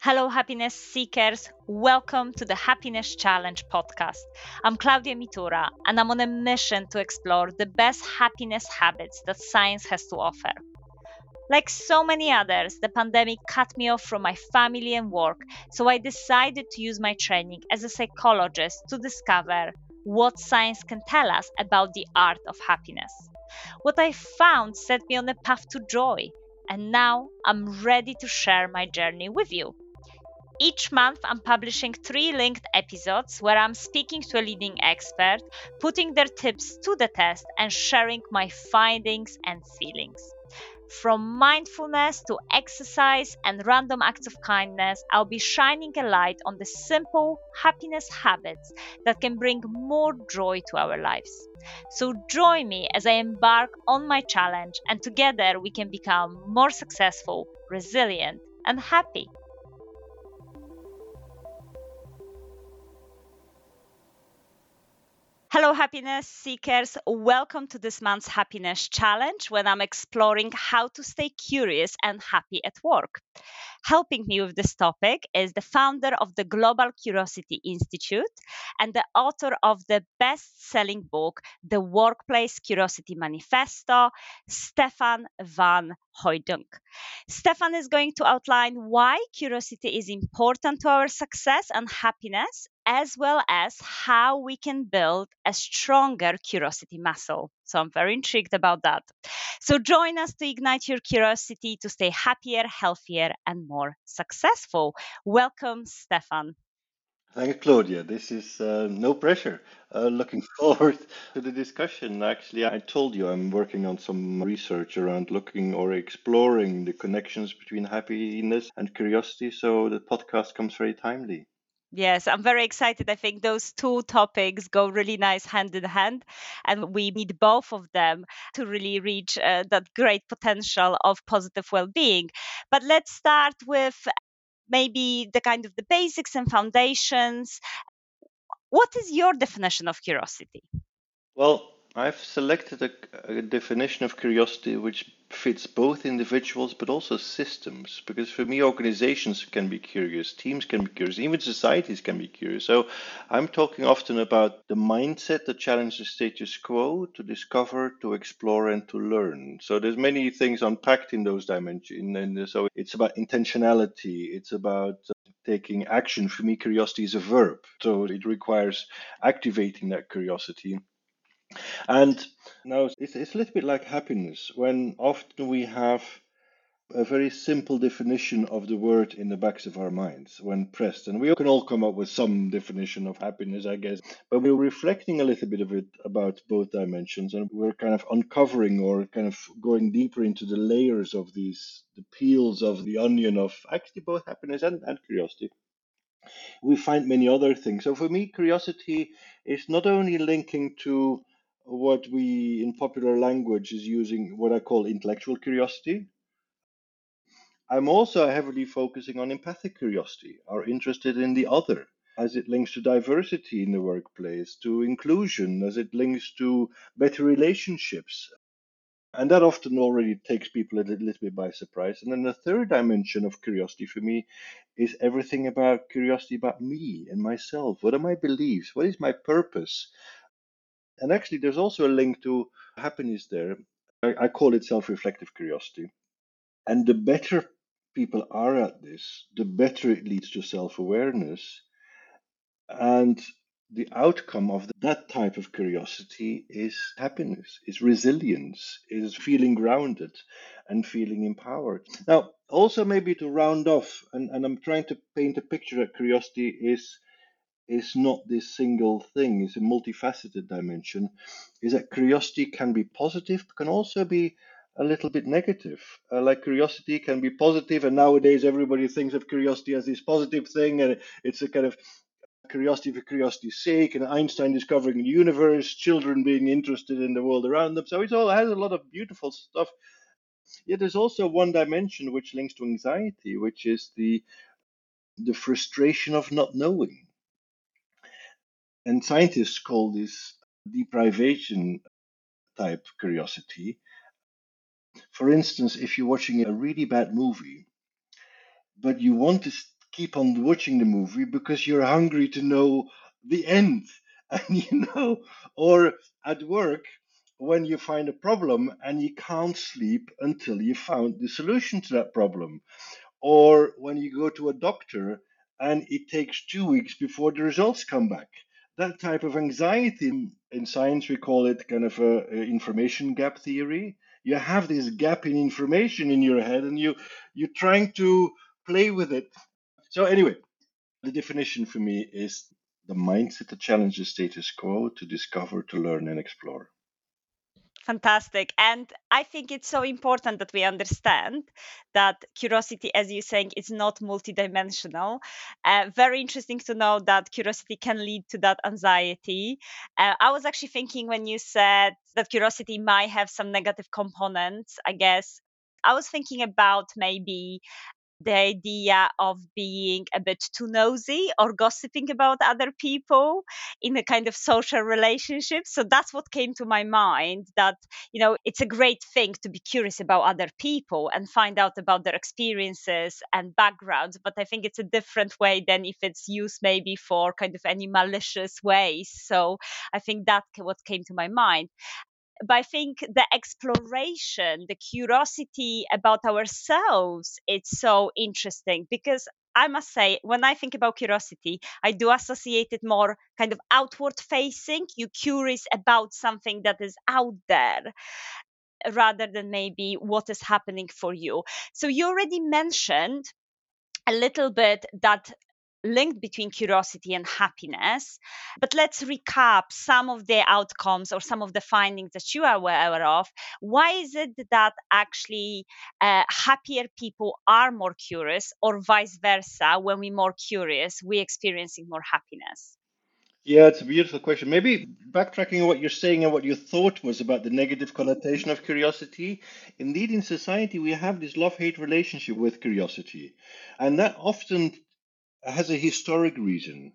Hello, happiness seekers. Welcome to the Happiness Challenge podcast. I'm Klaudia Mitura, and I'm on a mission to explore the best happiness habits that science has to offer. Like so many others, the pandemic cut me off from my family and work, so I decided to use my training as a psychologist to discover what science can tell us about the art of happiness. What I found set me on a path to joy, and now I'm ready to share my journey with you. Each month, I'm publishing three linked episodes where I'm speaking to a leading expert, putting their tips to the test, and sharing my findings and feelings. From mindfulness to exercise and random acts of kindness, I'll be shining a light on the simple happiness habits that can bring more joy to our lives. So join me as I embark on my challenge, and together we can become more successful, resilient, and happy. Hello, happiness seekers. Welcome to this month's Happiness Challenge when I'm exploring how to stay curious and happy at work. Helping me with this topic is the founder of the Global Curiosity Institute and the author of the best selling book, The Workplace Curiosity Manifesto, Stefaan van Hooydonk. Stefaan is going to outline why curiosity is important to our success and happiness, as well as how we can build a stronger curiosity muscle. So I'm very intrigued about that. So join us to ignite your curiosity to stay happier, healthier, and more successful. Welcome, Stefaan. Thank you, Klaudia. This is uh, no pressure. Uh, looking forward to the discussion. Actually, I told you I'm working on some research around looking or exploring the connections between happiness and curiosity. So the podcast comes very timely. Yes, I'm very excited. I think those two topics go really nice hand in hand, and we need both of them to really reach uh, that great potential of positive well being. But let's start with maybe the kind of the basics and foundations. What is your definition of curiosity? Well, I've selected a, a, definition of curiosity which fits both individuals but also systems. Because for me, organizations can be curious, teams can be curious, even societies can be curious. So I'm talking often about the mindset that challenges the status quo to discover, to explore, and to learn. So there's many things unpacked in those dimensions. And so it's about intentionality, it's about taking action. For me, curiosity is a verb. So it requires activating that curiosity and now it's, it's a little bit like happiness when often we have a very simple definition of the word in the backs of our minds when pressed. And we can all come up with some definition of happiness, I guess. But we're reflecting a little bit of it about both dimensions and we're kind of uncovering or kind of going deeper into the layers of these, the peels of the onion of actually both happiness and, and curiosity. We find many other things. So for me, curiosity is not only linking to what we in popular language is using what I call intellectual curiosity. I'm also heavily focusing on empathic curiosity, are interested in the other, as it links to diversity in the workplace, to inclusion, as it links to better relationships. And that often already takes people a little bit by surprise. And then the third dimension of curiosity for me is everything about curiosity about me and myself. What are my beliefs? What is my purpose? And actually, there's also a link to happiness there. I, I call it self reflective curiosity. And the better people are at this, the better it leads to self awareness. And the outcome of that type of curiosity is happiness, is resilience, is feeling grounded and feeling empowered. Now, also, maybe to round off, and, and I'm trying to paint a picture that curiosity is is not this single thing, it's a multifaceted dimension, is that curiosity can be positive, but can also be a little bit negative. Uh, like curiosity can be positive, and nowadays everybody thinks of curiosity as this positive thing, and it's a kind of curiosity for curiosity's sake, and Einstein discovering the universe, children being interested in the world around them. So it all has a lot of beautiful stuff. Yet there's also one dimension which links to anxiety, which is the the frustration of not knowing and scientists call this deprivation type curiosity. For instance, if you're watching a really bad movie, but you want to keep on watching the movie because you're hungry to know the end. And you know, or at work, when you find a problem and you can't sleep until you found the solution to that problem. Or when you go to a doctor and it takes two weeks before the results come back. That type of anxiety, in science, we call it kind of a, a information gap theory. You have this gap in information in your head and you, you're trying to play with it. So, anyway, the definition for me is the mindset that challenges status quo to discover, to learn, and explore. Fantastic. And I think it's so important that we understand that curiosity, as you're saying, is not multidimensional. Uh, very interesting to know that curiosity can lead to that anxiety. Uh, I was actually thinking when you said that curiosity might have some negative components, I guess I was thinking about maybe the idea of being a bit too nosy or gossiping about other people in a kind of social relationship. So that's what came to my mind that, you know, it's a great thing to be curious about other people and find out about their experiences and backgrounds. But I think it's a different way than if it's used maybe for kind of any malicious ways. So I think that's what came to my mind but I think the exploration, the curiosity about ourselves, it's so interesting because I must say, when I think about curiosity, I do associate it more kind of outward facing. You're curious about something that is out there rather than maybe what is happening for you. So you already mentioned a little bit that linked between curiosity and happiness. But let's recap some of the outcomes or some of the findings that you are aware of. Why is it that actually uh, happier people are more curious, or vice versa? When we're more curious, we're experiencing more happiness. Yeah, it's a beautiful question. Maybe backtracking on what you're saying and what your thought was about the negative connotation of curiosity. Indeed, in society, we have this love hate relationship with curiosity. And that often has a historic reason.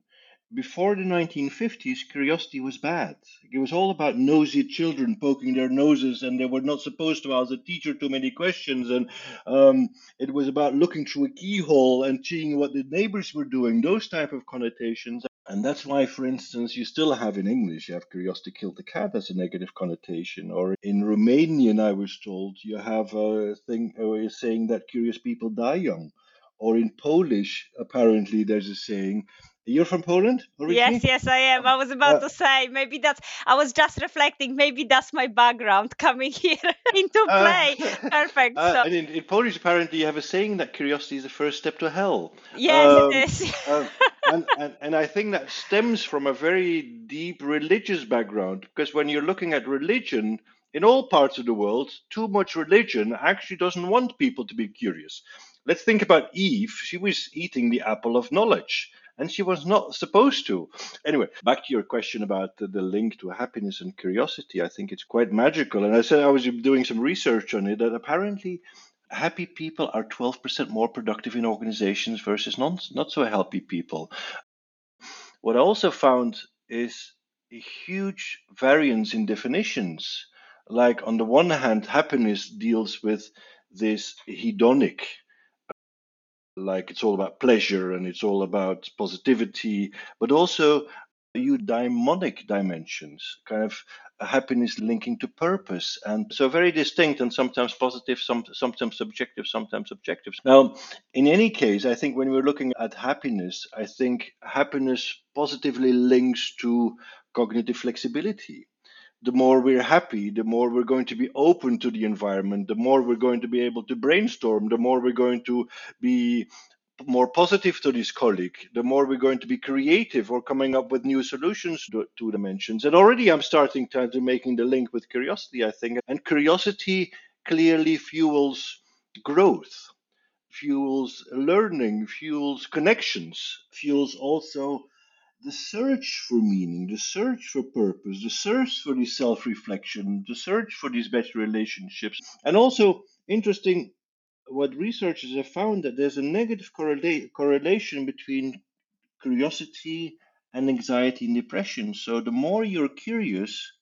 Before the 1950s, curiosity was bad. It was all about nosy children poking their noses, and they were not supposed to ask the teacher too many questions. And um, it was about looking through a keyhole and seeing what the neighbors were doing. Those type of connotations. And that's why, for instance, you still have in English, you have curiosity killed the cat as a negative connotation. Or in Romanian, I was told, you have a thing uh, saying that curious people die young or in Polish, apparently there's a saying. You're from Poland originally? Yes, yes, I am. I was about uh, to say maybe that's. I was just reflecting. Maybe that's my background coming here into uh, play. Uh, Perfect. Uh, so. And in, in, Polish, apparently, you have a saying that curiosity is the first step to hell. Yes, um, it is. Uh, and, and, and I think that stems from a very deep religious background because when you're looking at religion, in all parts of the world, too much religion actually doesn't want people to be curious. Let's think about Eve. She was eating the apple of knowledge and she was not supposed to. Anyway, back to your question about the, the, link to happiness and curiosity. I think it's quite magical. And I said I was doing some research on it that apparently happy people are 12% more productive in organizations versus non, not so happy people. What I also found is a huge variance in definitions. Like, on the one hand, happiness deals with this hedonic like it's all about pleasure and it's all about positivity, but also eudaimonic dimensions, kind of happiness linking to purpose, and so very distinct and sometimes positive, some, sometimes subjective, sometimes objective. Now, in any case, I think when we're looking at happiness, I think happiness positively links to cognitive flexibility the more we're happy, the more we're going to be open to the environment, the more we're going to be able to brainstorm, the more we're going to be more positive to this colleague, the more we're going to be creative or coming up with new solutions to, dimensions. And already I'm starting to, to making the link with curiosity, I think. And curiosity clearly fuels growth, fuels learning, fuels connections, fuels also the search for meaning, the search for purpose, the search for this self reflection, the search for these better relationships. And also, interesting, what researchers have found that there's a negative correla- correlation between curiosity and anxiety and depression. So, the more you're curious,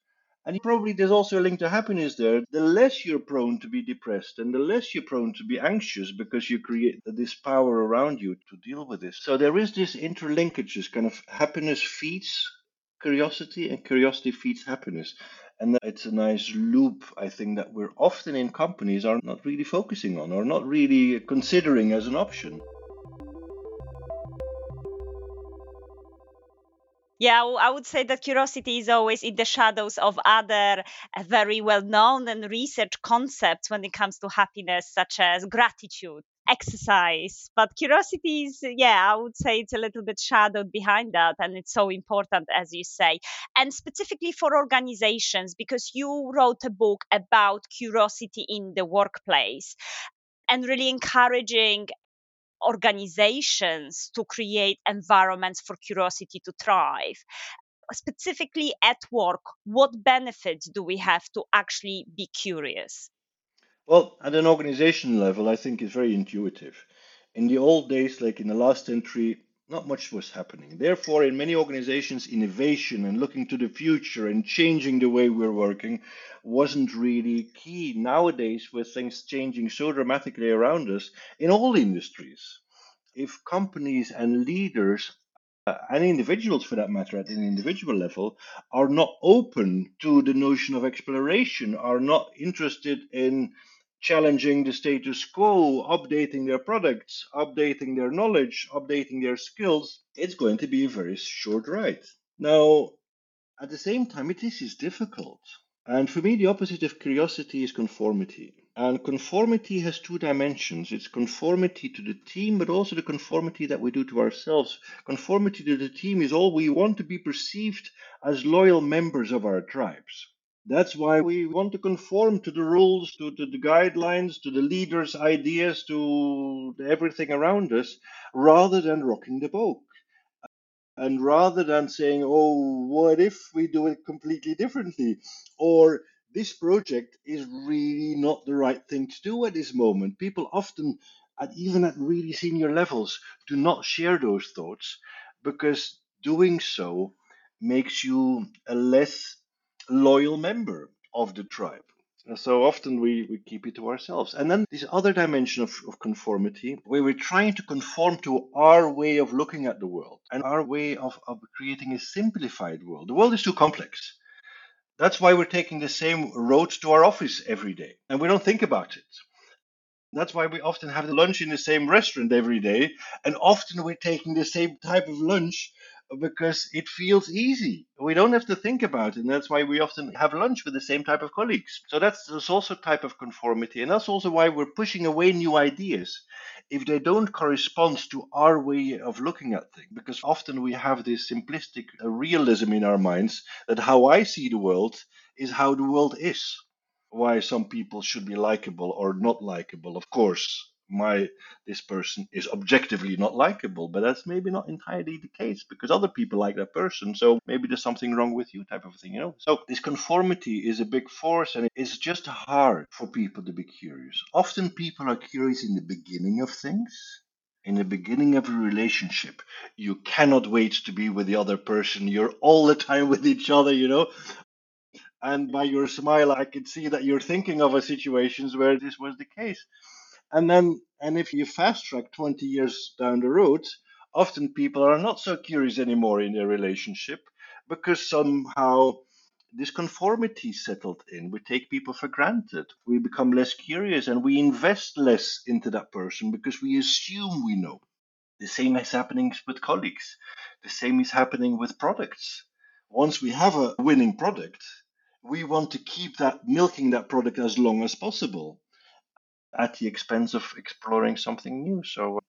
And probably there's also a link to happiness there. The less you're prone to be depressed and the less you're prone to be anxious because you create this power around you to deal with this. So there is this interlinkages kind of happiness feeds curiosity and curiosity feeds happiness. And it's a nice loop, I think, that we're often in companies are not really focusing on or not really considering as an option. Yeah, I would say that curiosity is always in the shadows of other uh, very well known and research concepts when it comes to happiness, such as gratitude, exercise. But curiosity is, yeah, I would say it's a little bit shadowed behind that. And it's so important, as you say. And specifically for organizations, because you wrote a book about curiosity in the workplace and really encouraging organizations to create environments for curiosity to thrive. Specifically at work what benefits do we have to actually be curious? Well at an organization level i think it's very intuitive. In the old days like in the last century not much was happening. Therefore, in many organizations, innovation and looking to the future and changing the way we're working wasn't really key. Nowadays, with things changing so dramatically around us in all industries, if companies and leaders uh, and individuals for that matter at an individual level are not open to the notion of exploration are not interested in challenging the status quo, updating their products, updating their knowledge, updating their skills, it's going to be a very short ride. Now, at the same time, it is, is difficult. And for me, the opposite of curiosity is conformity. And conformity has two dimensions it's conformity to the team, but also the conformity that we do to ourselves. Conformity to the team is all we want to be perceived as loyal members of our tribes. That's why we want to conform to the rules, to, to the guidelines, to the leaders' ideas, to everything around us, rather than rocking the boat. And rather than saying, oh, what if we do it completely differently? Or this project is really not the right thing to do at this moment. People often, at even at really senior levels, do not share those thoughts because doing so makes you a less loyal member of the tribe. So often we, we keep it to ourselves. And then this other dimension of, of conformity, where we're trying to conform to our way of looking at the world and our way of, of creating a simplified world. The world is too complex. That's why we're taking the same road to our office every day, and we don't think about it. That's why we often have the lunch in the same restaurant every day, and often we're taking the same type of lunch because it feels easy. We don't have to think about it, and that's why we often have lunch with the same type of colleagues. So that's, that's also type of conformity, and that's also why we're pushing away new ideas if they don't correspond to our way of looking at things. Because often we have this simplistic uh, realism in our minds that how I see the world is how the world is. Why some people should be likable or not likable, of course my this person is objectively not likable but that's maybe not entirely the case because other people like that person so maybe there's something wrong with you type of thing you know? So this conformity is a big force and it's just hard for people to be curious. Often people are curious in the beginning of things. In the beginning of a relationship you cannot wait to be with the other person. You're all the time with each other you know? And by your smile i can see that you're thinking of a situations where this was the case and then, and if you fast track 20 years down the road, often people are not so curious anymore in their relationship because somehow this conformity settled in. We take people for granted. We become less curious and we invest less into that person because we assume we know. The same is happening with colleagues. The same is happening with products. Once we have a winning product, we want to keep that milking that product as long as possible at the expense of exploring something new. So uh,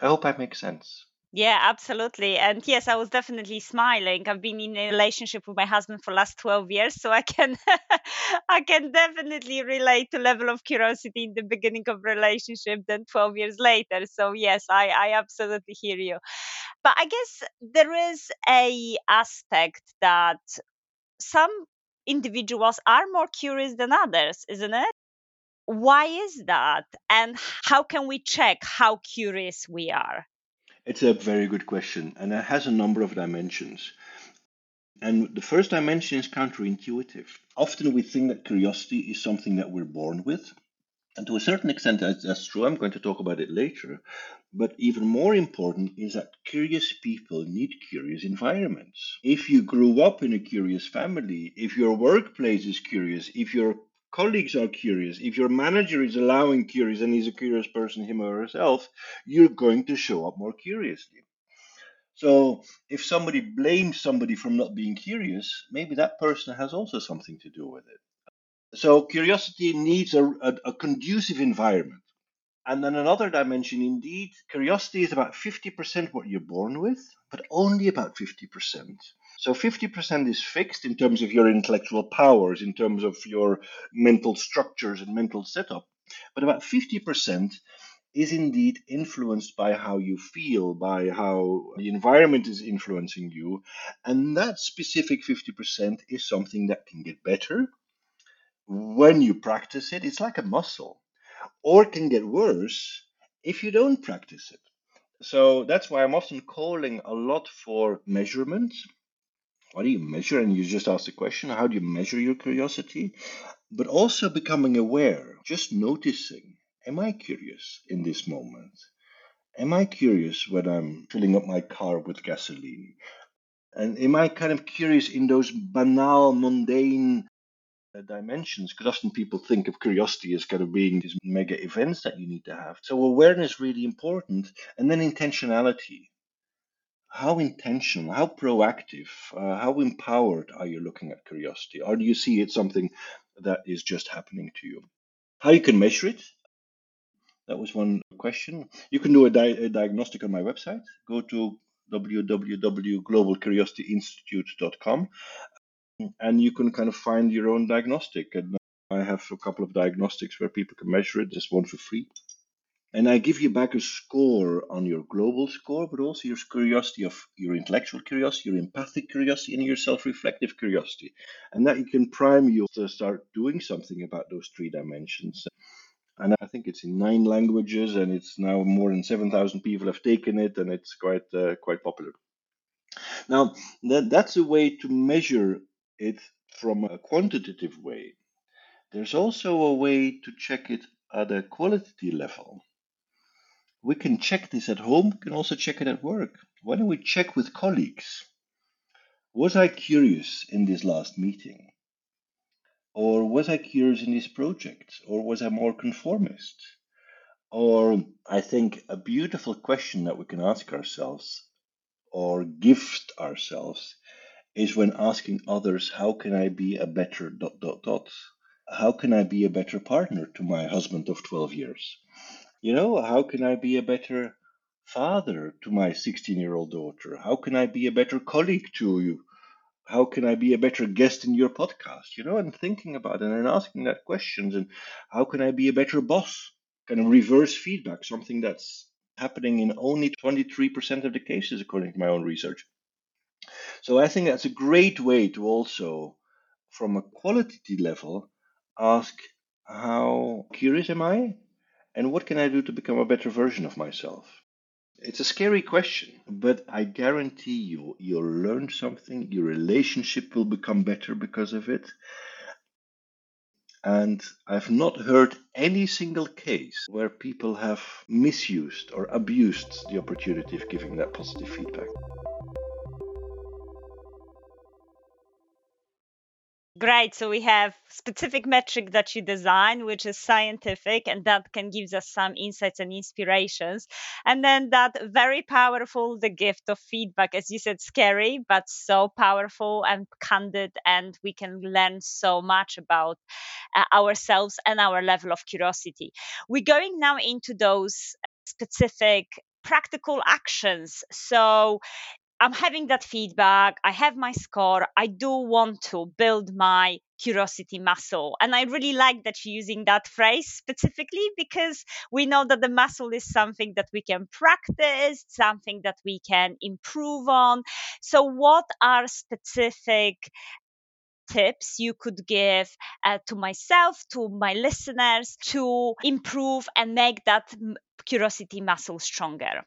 I hope that makes sense. Yeah, absolutely. And yes, I was definitely smiling. I've been in a relationship with my husband for last 12 years, so I can I can definitely relate to level of curiosity in the beginning of relationship than 12 years later. So yes, I I absolutely hear you. But I guess there is a aspect that some individuals are more curious than others, isn't it? Why is that? And how can we check how curious we are? It's a very good question, and it has a number of dimensions. And the first dimension is counterintuitive. Often we think that curiosity is something that we're born with. And to a certain extent, that's, true. I'm going to talk about it later. But even more important is that curious people need curious environments. If you grew up in a curious family, if your workplace is curious, if your colleagues are curious, if your manager is allowing curious and he's a curious person, him or herself, you're going to show up more curiously. So if somebody blames somebody from not being curious, maybe that person has also something to do with it. So curiosity needs a, a, a conducive environment. And then another dimension, indeed, curiosity is about 50% what you're born with, but only about 50%. So 50% is fixed in terms of your intellectual powers, in terms of your mental structures and mental setup. But about 50% is indeed influenced by how you feel, by how the environment is influencing you. And that specific 50% is something that can get better when you practice it. It's like a muscle, or can get worse if you don't practice it. So that's why I'm often calling a lot for measurement. What do you measure? And you just ask the question how do you measure your curiosity? But also becoming aware, just noticing Am I curious in this moment? Am I curious when I'm filling up my car with gasoline? And am I kind of curious in those banal, mundane uh, dimensions? Because often people think of curiosity as kind of being these mega events that you need to have. So awareness really important, and then intentionality. How intentional, how proactive, uh, how empowered are you looking at curiosity? Or do you see it something that is just happening to you? How you can measure it? That was one question. You can do a, di- a diagnostic on my website. Go to www.globalcuriosityinstitute.com and you can kind of find your own diagnostic. And I have a couple of diagnostics where people can measure it, just one for free. And I give you back a score on your global score, but also your curiosity of your intellectual curiosity, your empathic curiosity, and your self reflective curiosity. And that you can prime you to start doing something about those three dimensions and I think it's in nine languages, and it's now more than seven thousand people have taken it, and it's quite uh, quite popular. Now that that's a way to measure it from a quantitative way. There's also a way to check it at a quality level. We can check this at home, we can also check it at work. Why don't we check with colleagues? Was I curious in this last meeting? Or was I curious in this project? Or was I more conformist? Or I think a beautiful question that we can ask ourselves or gift ourselves is when asking others, how can I be a better dot dot dot? How can I be a better partner to my husband of 12 years? You know, how can I be a better father to my 16 year old daughter? How can I be a better colleague to you? how can I be a better guest in your podcast? You know, and thinking about it and asking that questions and how can I be a better boss? Kind of reverse feedback, something that's happening in only 23% of the cases, according to my own research. So I think that's a great way to also, from a quality level, ask how curious am I? And what can I do to become a better version of myself? It's a scary question, but I guarantee you, you'll learn something. Your relationship will become better because of it. And I've not heard any single case where people have misused or abused the opportunity of giving that positive feedback. Great. So we have specific metric that you design, which is scientific, and that can give us some insights and inspirations. And then that very powerful, the gift of feedback, as you said, scary, but so powerful and candid, and we can learn so much about uh, ourselves and our level of curiosity. We're going now into those specific practical actions. So I'm having that feedback. I have my score. I do want to build my curiosity muscle. And I really like that you're using that phrase specifically because we know that the muscle is something that we can practice, something that we can improve on. So, what are specific tips you could give uh, to myself, to my listeners to improve and make that curiosity muscle stronger?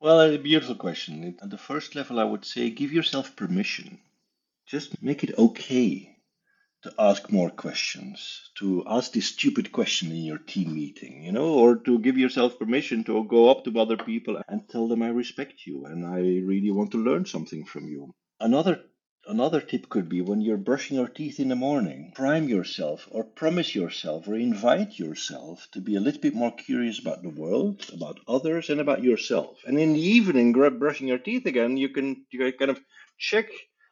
Well, a beautiful question. At the first level, I would say give yourself permission. just make it okay to ask more questions, to ask this stupid question in your team meeting, you know, or to give yourself permission to go up to other people and tell them I respect you and I really want to learn something from you. Another Another tip could be when you're brushing your teeth in the morning, prime yourself or promise yourself or invite yourself to be a little bit more curious about the world, about others, and about yourself. And in the evening, brushing your teeth again, you can, you can kind of check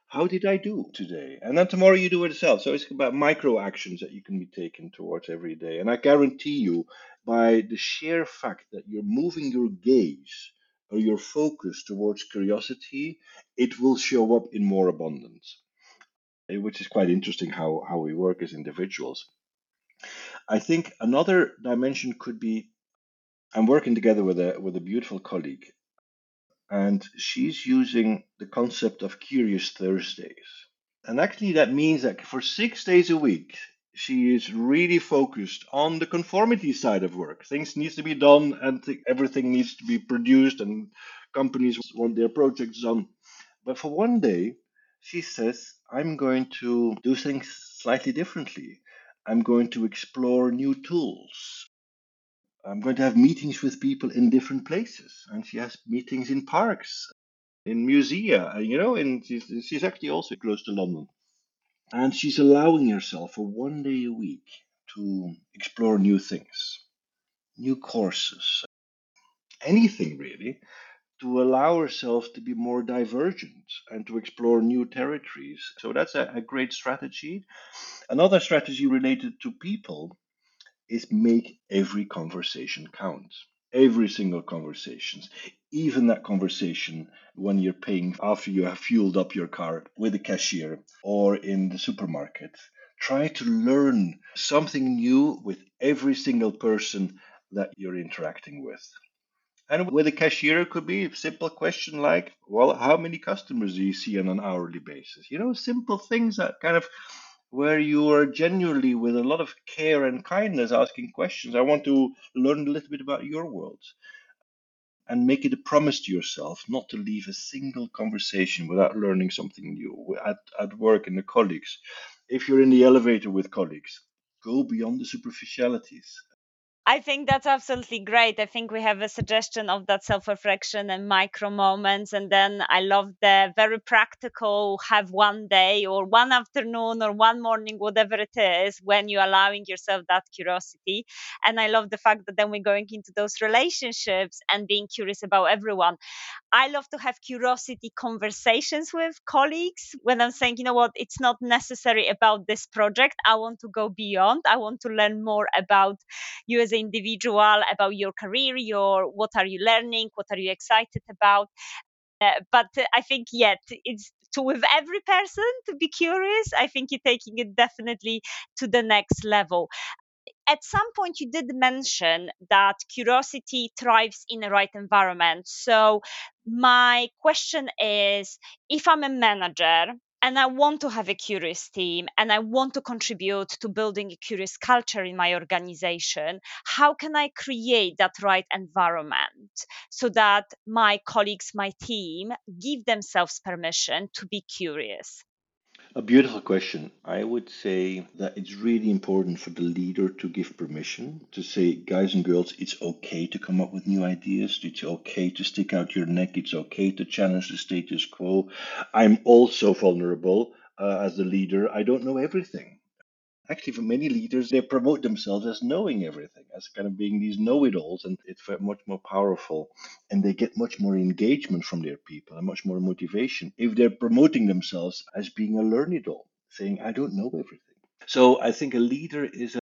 how did I do today? And then tomorrow you do it yourself. So it's about micro actions that you can be taken towards every day. And I guarantee you, by the sheer fact that you're moving your gaze or your focus towards curiosity, it will show up in more abundance, eh, which is quite interesting how, how we work as individuals. I think another dimension could be I'm working together with a with a beautiful colleague and she's using the concept of Curious Thursdays. And actually, that means that for six days a week, she is really focused on the conformity side of work. Things needs to be done, and everything needs to be produced, and companies want their projects done. But for one day, she says, "I'm going to do things slightly differently. I'm going to explore new tools. I'm going to have meetings with people in different places. And she has meetings in parks, in musea, you know, and she's, she's actually also close to London. And she's allowing herself for one day a week to explore new things, new courses, anything really, to allow herself to be more divergent and to explore new territories. So that's a, a great strategy. Another strategy related to people is make every conversation count. Every single conversation, even that conversation when you're paying after you have fueled up your car with the cashier or in the supermarket. Try to learn something new with every single person that you're interacting with. And with a cashier, it could be a simple question like, well, how many customers do you see on an hourly basis? You know, simple things that kind of where you are genuinely, with a lot of care and kindness, asking questions. I want to learn a little bit about your world and make it a promise to yourself not to leave a single conversation without learning something new at, at work and the colleagues. If you're in the elevator with colleagues, go beyond the superficialities. I think that's absolutely great. I think we have a suggestion of that self reflection and micro moments. And then I love the very practical have one day or one afternoon or one morning, whatever it is, when you're allowing yourself that curiosity. And I love the fact that then we're going into those relationships and being curious about everyone. I love to have curiosity conversations with colleagues when I'm saying, you know what, it's not necessary about this project. I want to go beyond. I want to learn more about you as an individual, about your career, your what are you learning, what are you excited about. Uh, but I think yet it's to with every person to be curious. I think you're taking it definitely to the next level at some point you did mention that curiosity thrives in the right environment so my question is if i'm a manager and I want to have a curious team and I want to contribute to building a curious culture in my organization, how can I create that right environment so that my colleagues, my team give themselves permission to be curious? A beautiful question. I would say that it's really important for the leader to give permission to say, guys and girls, it's okay to come up with new ideas. It's okay to stick out your neck. It's okay to challenge the status quo. I'm also vulnerable uh, as the leader. I don't know everything. Actually, for many leaders, they promote themselves as knowing everything, as kind of being these know it alls, and it's much more powerful. And they get much more engagement from their people and much more motivation if they're promoting themselves as being a learn it all, saying, I don't know everything. So I think a leader is a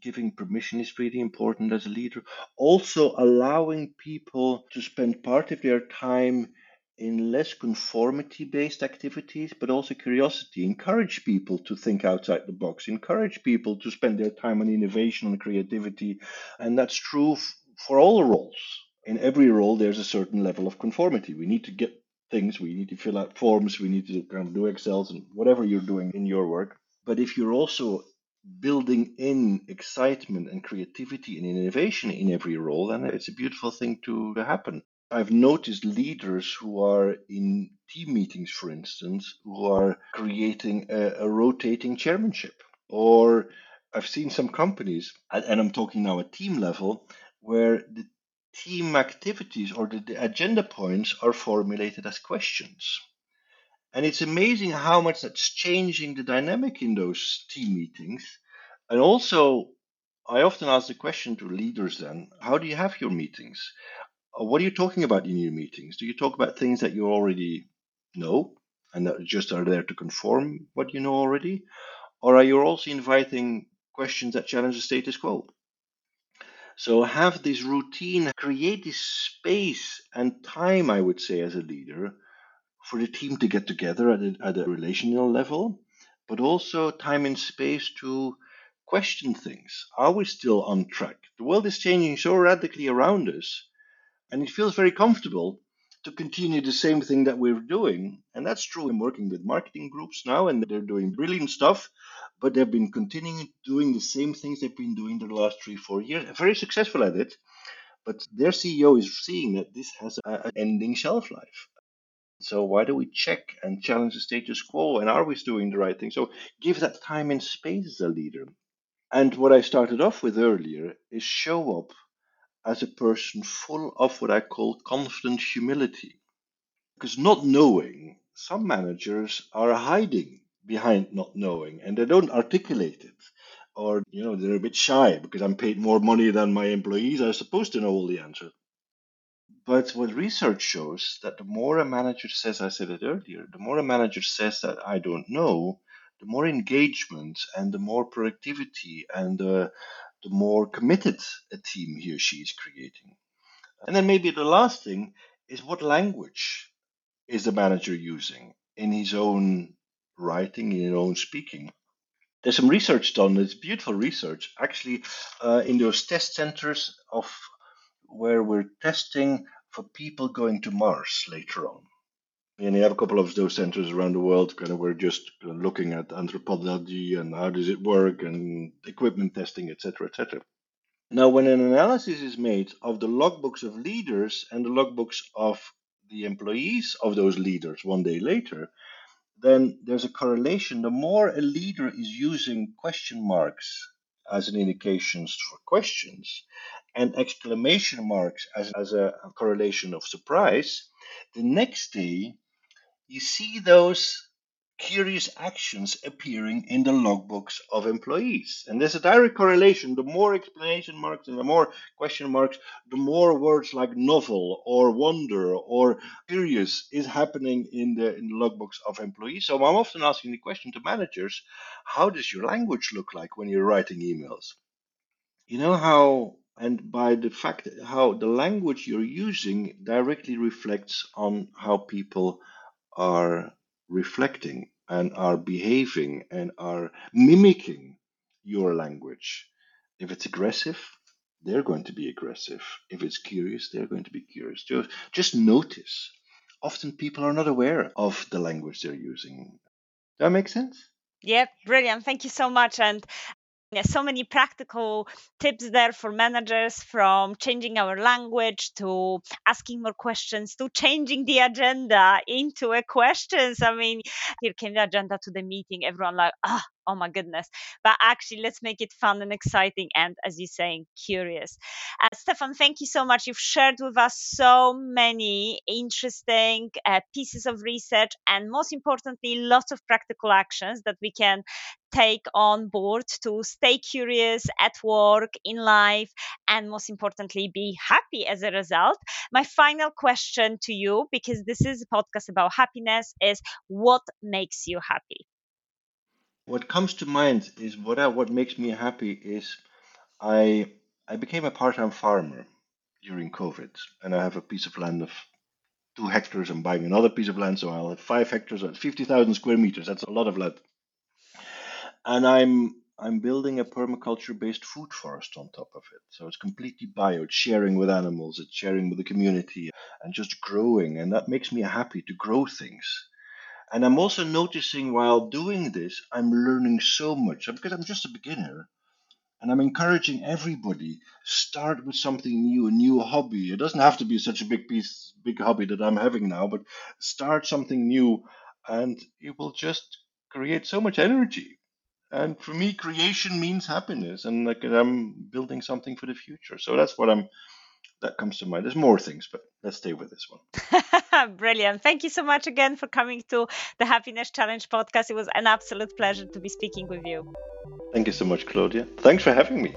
giving permission is really important as a leader. Also, allowing people to spend part of their time in less conformity based activities, but also curiosity. Encourage people to think outside the box, encourage people to spend their time on innovation and creativity. And that's true f- for all roles. In every role, there's a certain level of conformity. We need to get things, we need to fill out forms, we need to kind of do Excels and whatever you're doing in your work. But if you're also building in excitement and creativity and innovation in every role, then it's a beautiful thing to happen. I've noticed leaders who are in team meetings, for instance, who are creating a, a rotating chairmanship. Or I've seen some companies, and I'm talking now at team level, where the team activities or the, the agenda points are formulated as questions. And it's amazing how much that's changing the dynamic in those team meetings. And also, I often ask the question to leaders then how do you have your meetings? Uh, what are you talking about in your meetings? Do you talk about things that you already know and that just are there to conform what you know already? Or are you also inviting questions that challenge the status quo? So have this routine, create this space and time, I would say, as a leader, for the team to get together at a, at a relational level, but also time and space to question things. Are we still on track? The world is changing so radically around us, and it feels very comfortable to continue the same thing that we're doing. And that's true. I'm working with marketing groups now, and they're doing brilliant stuff, but they've been continuing doing the same things they've been doing the last three, four years, very successful at it. But their CEO is seeing that this has an ending shelf life. So why do we check and challenge the status quo? And are we doing the right thing? So give that time and space as a leader. And what I started off with earlier is show up as a person full of what I call confident humility. Because not knowing, some managers are hiding behind not knowing and they don't articulate it. Or, you know, they're a bit shy because I'm paid more money than my employees. I'm supposed to know all the answers. But what research shows that the more a manager says, I said it earlier, the more a manager says that I don't know, the more engagement and the more productivity and uh, the more committed a team he or she is creating. And then maybe the last thing is what language is the manager using in his own writing, in his own speaking. There's some research done, it's beautiful research, actually, uh, in those test centers of where we're testing for people going to Mars later on. And you have a couple of those centers around the world, kind of we're just uh, looking at anthropology and how does it work and equipment testing, etc., etc. Now, when an analysis is made of the logbooks of leaders and the logbooks of the employees of those leaders one day later, then there's a correlation. The more a leader is using question marks as an indications for questions and exclamation marks as, as a correlation of surprise, the next day you see those curious actions appearing in the logbooks of employees. And there's a direct correlation. The more explanation marks and the more question marks, the more words like novel or wonder or curious is happening in the, in the logbooks of employees. So I'm often asking the question to managers, how does your language look like when you're writing emails? You know how and by the fact how the language you're using directly reflects on how people are reflecting and are behaving and are mimicking your language. If it's aggressive, they're going to be aggressive. If it's curious, they're going to be curious. Just, just notice. Often people are not aware of the language they're using. Does that make sense? Yeah, brilliant. Thank you so much. And so many practical tips there for managers from changing our language to asking more questions to changing the agenda into a questions. I mean, here came the agenda to the meeting. Everyone like, ah, oh my goodness. But actually, let's make it fun and exciting and, as you're saying, curious. Uh, Stefaan, thank you so much. You've shared with us so many interesting uh, pieces of research and, most importantly, lots of practical actions that we can take on board to stay curious at work, in life, and most importantly, be happy as a result. My final question to you, because this is a podcast about happiness, is what makes you happy? What comes to mind is what I, what makes me happy is I I became a part-time farmer during COVID, and I have a piece of land of two hectares. I'm buying another piece of land, so I'll have five hectares at 50,000 square meters. That's a lot of land. And I'm I'm building a permaculture-based food forest on top of it. So it's completely bio. It's sharing with animals. It's sharing with the community, and just growing. And that makes me happy to grow things. And I'm also noticing while doing this, I'm learning so much because I'm just a beginner. And I'm encouraging everybody start with something new, a new hobby. It doesn't have to be such a big piece, big hobby that I'm having now, but start something new, and it will just create so much energy. And for me, creation means happiness, and like I'm building something for the future. So that's what I'm. That comes to mind. There's more things, but let's stay with this one. Brilliant. Thank you so much again for coming to the Happiness Challenge podcast. It was an absolute pleasure to be speaking with you. Thank you so much, Klaudia. Thanks for having me.